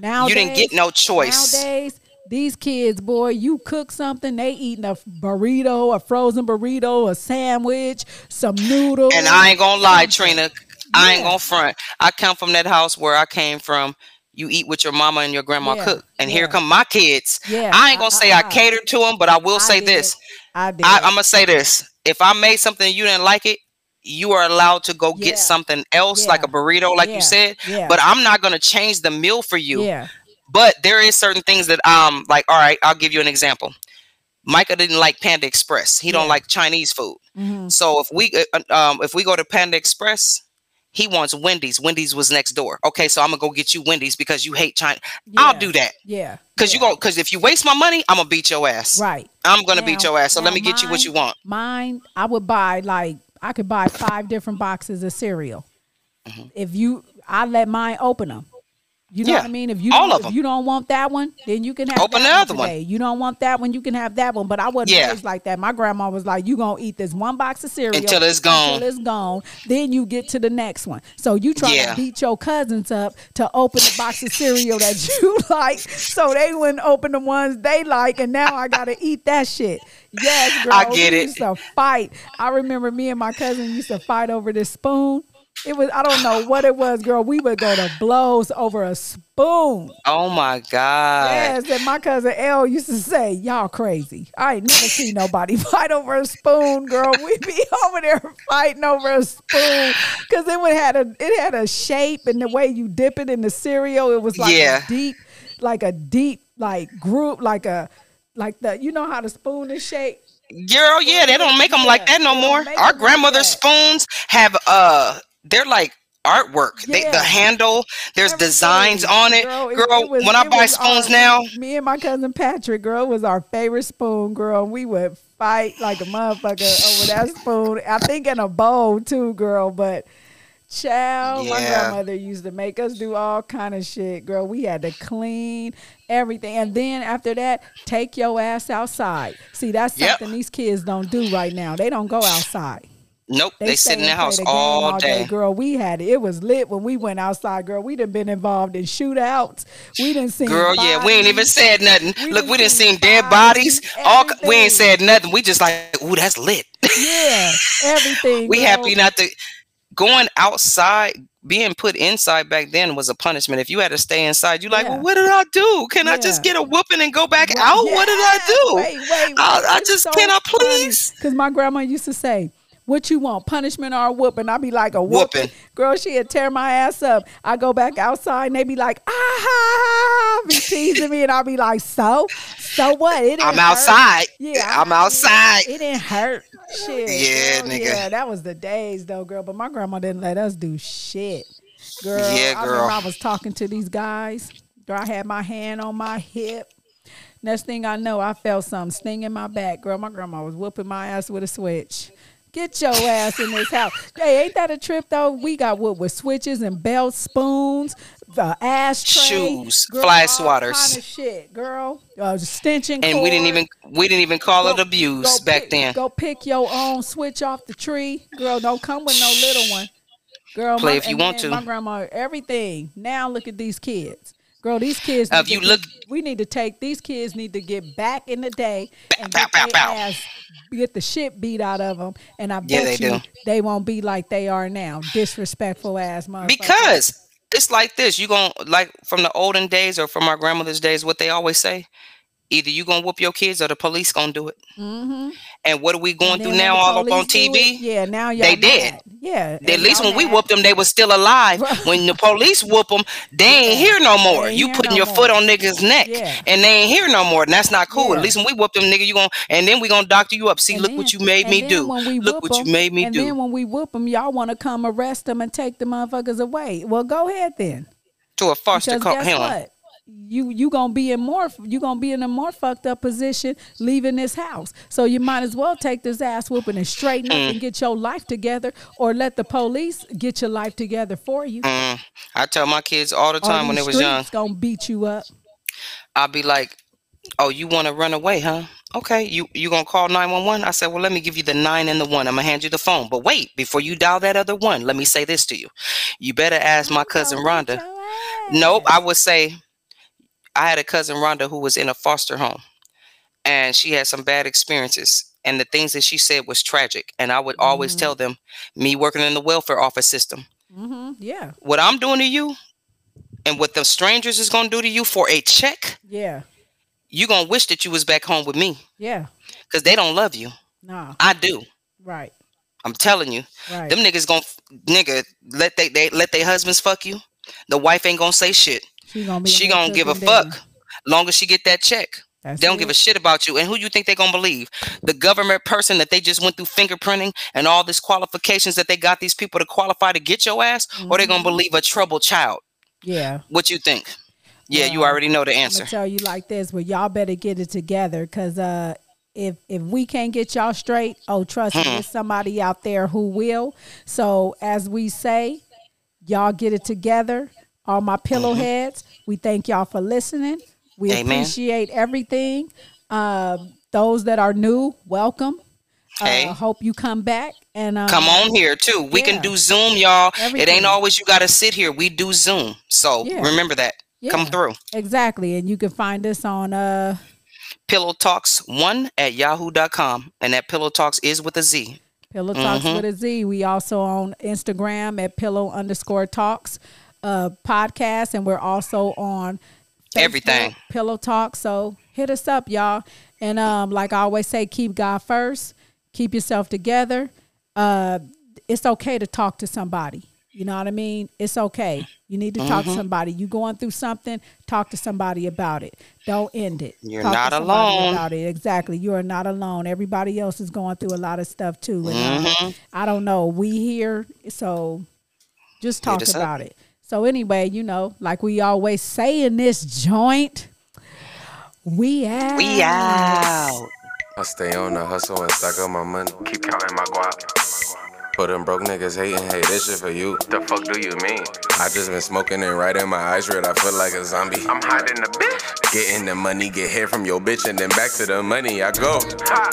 Now You didn't get no choice. Nowadays, these kids, boy, you cook something, they eating a burrito, a frozen burrito, a sandwich, some noodles. And I ain't gonna lie. Trina. I ain't gonna front. I come from that house where I came from. You eat what your mama and your grandma Yeah, cook, and here come my kids. Yeah, I ain't gonna I- say I, I- catered to them, but I will I say did. this. I did. I, I'm gonna say this: if I made something you didn't like it, you are allowed to go Yeah. get something else, like a burrito, like Yeah. you said. Yeah. But I'm not gonna change the meal for you. Yeah. But there is certain things that um like. All right, I'll give you an example. Micah didn't like Panda Express. He don't like Chinese food. Mhm. So if we uh, um if we go to Panda Express, he wants Wendy's. Wendy's was next door. Okay, so I'm gonna go get you Wendy's because you hate China. I'll do that. Yeah. Cause you go cause if you waste my money, I'm gonna beat your ass. Right. I'm gonna beat your ass. So let now me get you what you want. Mine, I would buy like I could buy five different boxes of cereal. Mm-hmm. If you, I let mine open them. You know Yeah, what I mean? If you all of you don't want that one, then you can have Open that the other one. today. You don't want that one, you can have that one. But I wasn't Yeah. raised like that. My grandma was like, "You gonna eat this one box of cereal Until it's gone. Until it's gone. Then you get to the next one. So you try Yeah. to beat your cousins up to open the box of cereal that *laughs* you like, so they wouldn't open the ones they like, and now I gotta eat that shit. Yes, girl. I get we it. Used to fight. I remember me and my cousin used to fight over this spoon. It was I don't know what it was, girl. We would go to blows over a spoon. Oh my God. Yes, and my cousin L used to say, "Y'all crazy." I ain't never seen nobody *laughs* fight over a spoon, girl. We be *laughs* over there fighting over a spoon because it would had a it had a shape and the way you dip it in the cereal, it was like Yeah. a deep, like a deep like group, like a like the you know how the spoon is shaped. Girl, yeah, they don't make them like that no more. Our 'em like grandmother's spoons have uh they're like artwork. They, the handle, there's Everything. designs on it. Girl, Girl, it- was- when I buy spoons our- now, me and my cousin Patrick, girl, was our favorite spoon, girl. We would fight like a motherfucker over that *laughs* spoon. I think in a bowl too, girl. But child, my grandmother used to make us do all kind of shit, girl. We had to clean everything, and then after that, take your ass outside. See, that's Yep. something these kids don't do right now. They don't go outside. Nope, they, stay sit in the house game all day. Girl, we had it. It was lit when we went outside, girl. We done been involved in shootouts. We didn't see Girl, yeah, we ain't even said nothing. We Look, done we didn't seen seen dead bodies, bodies. All we ain't said nothing. We just like, ooh, that's lit. Yeah, everything. *laughs* we girl. happy not to going outside. Being put inside back then was a punishment. If you had to stay inside, you like, Yeah. well, what did I do? Can I just get a whooping and go back Right, out? What did I do? Wait, wait, wait. I- I just- can I please? Because my grandma used to say, "What you want, punishment or a whooping?" I'd be like, "A whooping." Whooping. Girl, she'd tear my ass up. I go back outside and they be like, "Ah ha ha," be teasing me, and I'd be like, "So, so what? It I'm hurt." outside. Yeah, I'm outside. It didn't hurt. Shit. Yeah, girl, nigga. Yeah, that was the days though, girl. But my grandma didn't let us do shit. Girl, Yeah, girl. I remember I was talking to these guys. Girl, I had my hand on my hip. Next thing I know, I felt something sting in my back. Girl, my grandma was whooping my ass with a switch. Get your ass in this house. Hey, ain't that a trip though? We got what with switches and belts, spoons, the ashtray, Shoes, girl, fly swatters. kind of shit, girl. Uh, stenching And we didn't even we didn't even call it abuse go back pick- then. Go pick your own switch off the tree, girl. Don't come with no little one, girl. Play my- if you want to. My grandma, everything. Now look at these kids, girl. These kids. Now, if you look- get- we need to take these kids. Need to get back in the day and Bow, get bow, ass, get the shit beat out of them. And I Yeah, bet they you do. they won't be like they are now, disrespectful ass motherfuckers. Because it's like this. you gonna like from the olden days or from our grandmother's days, what they always say. Either you gonna whoop your kids or the police gonna do it. Mhm. And what are we going through now all up on TV? it, yeah, now y'all They mad. did. Yeah. At least when we mad. whooped them, they was still alive. When the police whoop them, they ain't here no more. You putting no your more. foot on niggas' neck, Yeah. and they ain't here no more. And that's not cool. Yeah. At least when we whoop them, nigga, you gon' and then we gonna doctor you up. See, And look then- what you made me do. Look what you made me and do. And then when we whoop them, y'all want to come arrest them and take the motherfuckers away. Well, go ahead then. to a foster Because co- guess hell, what? You you gonna be in more you gonna be in a more fucked up position leaving this house. So you might as well take this ass whooping and straighten up Mm. and get your life together, or let the police get your life together for you. Mm, I tell my kids all the All time when they was young. gonna beat you up. I'll be like, "Oh, you want to run away, huh? Okay, you you gonna call nine one one?" I said, "Well, let me give you the nine and the one. I'm gonna hand you the phone. But wait, before you dial that other one, let me say this to you. You better ask my cousin Rhonda. Nope. I would say I had a cousin Rhonda who was in a foster home, and she had some bad experiences." And the things that she said was tragic. And I would always Mm. tell them, me working in the welfare office system, Mm-hmm. Yeah, what I'm doing to you and what the strangers is going to do to you for a check, yeah, you going to wish that you was back home with me yeah. because they don't love you. Nah, I do. right, I'm telling you. right. Them niggas going to nigga let they, they let their husbands fuck you. The wife ain't going to say shit. She gonna. She to give a cooking fuck long as she get that check. That's they don't it. give a shit about you. And who you think they to believe? The government person that they just went through fingerprinting and all these qualifications that they got these people to qualify to get your ass or they going Mm-hmm. believe a troubled child? Yeah. What you think? Yeah, you already know the I'm answer. tell you like this, well, y'all better get it together, cause uh, if if we can't get y'all straight, oh, trust me, there's somebody out there who will. So as we say, y'all get it together. All my pillow heads, we thank y'all for listening. We Amen. appreciate everything. Um, those that are new, welcome. Hey. Uh, hope you come back and um, Come on here too. We yeah. can do Zoom, y'all. It ain't always you gotta sit here. We do Zoom. So Yeah. remember that. Come through. Exactly, and you can find us on uh Pillow Talkz one at yahoo.com. And that Pillow Talkz is with a Z. Pillow Talkz Mm-hmm. with a Z. We also on Instagram at Pillow underscore Talks uh, podcast, and we're also on Facebook, Everything. Pillow Talk. So hit us up, y'all. And um, like I always say, keep God first. Keep yourself together. Uh, it's okay to talk to somebody. You know what I mean? It's okay. You need to talk Mm-hmm. to somebody. You going through something? Talk to somebody about it. Don't end it. You're Talk not alone. About it. Exactly. You are not alone. Everybody else is going through a lot of stuff too. And Mm-hmm. I don't know. We here, so just talk us up. about it. So anyway, you know, like we always say in this joint, we out. We out. I stay on the hustle and stack up my money. Keep counting my guap. But them broke niggas hating, hey, this shit for you. The fuck do you mean? I just been smoking and right in my eyes red. I feel like a zombie. I'm hiding the bitch. Getting the money, get hit from your bitch, and then back to the money I go. Ha.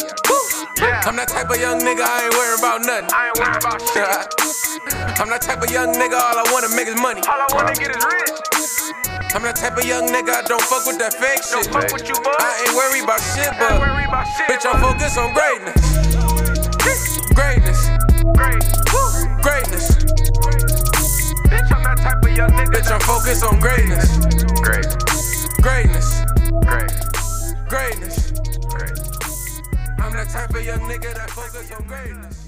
Yeah. I'm that type of young nigga, I ain't worried about nothing. I ain't worried about shit. *laughs* I'm that type of young nigga, all I wanna make is money. All I wanna get is rich. I'm that type of young nigga, I don't fuck with that fake Don't shit. fuck with you, bud. I ain't worried about shit, but about shit. bitch, I'm focused on greatness. Greatness, Greatness. Bitch, I'm that type of young nigga. Bitch, I'm focused on greatness. Greatness. Greatness. Greatness. I'm that type of young nigga that focus on greatness.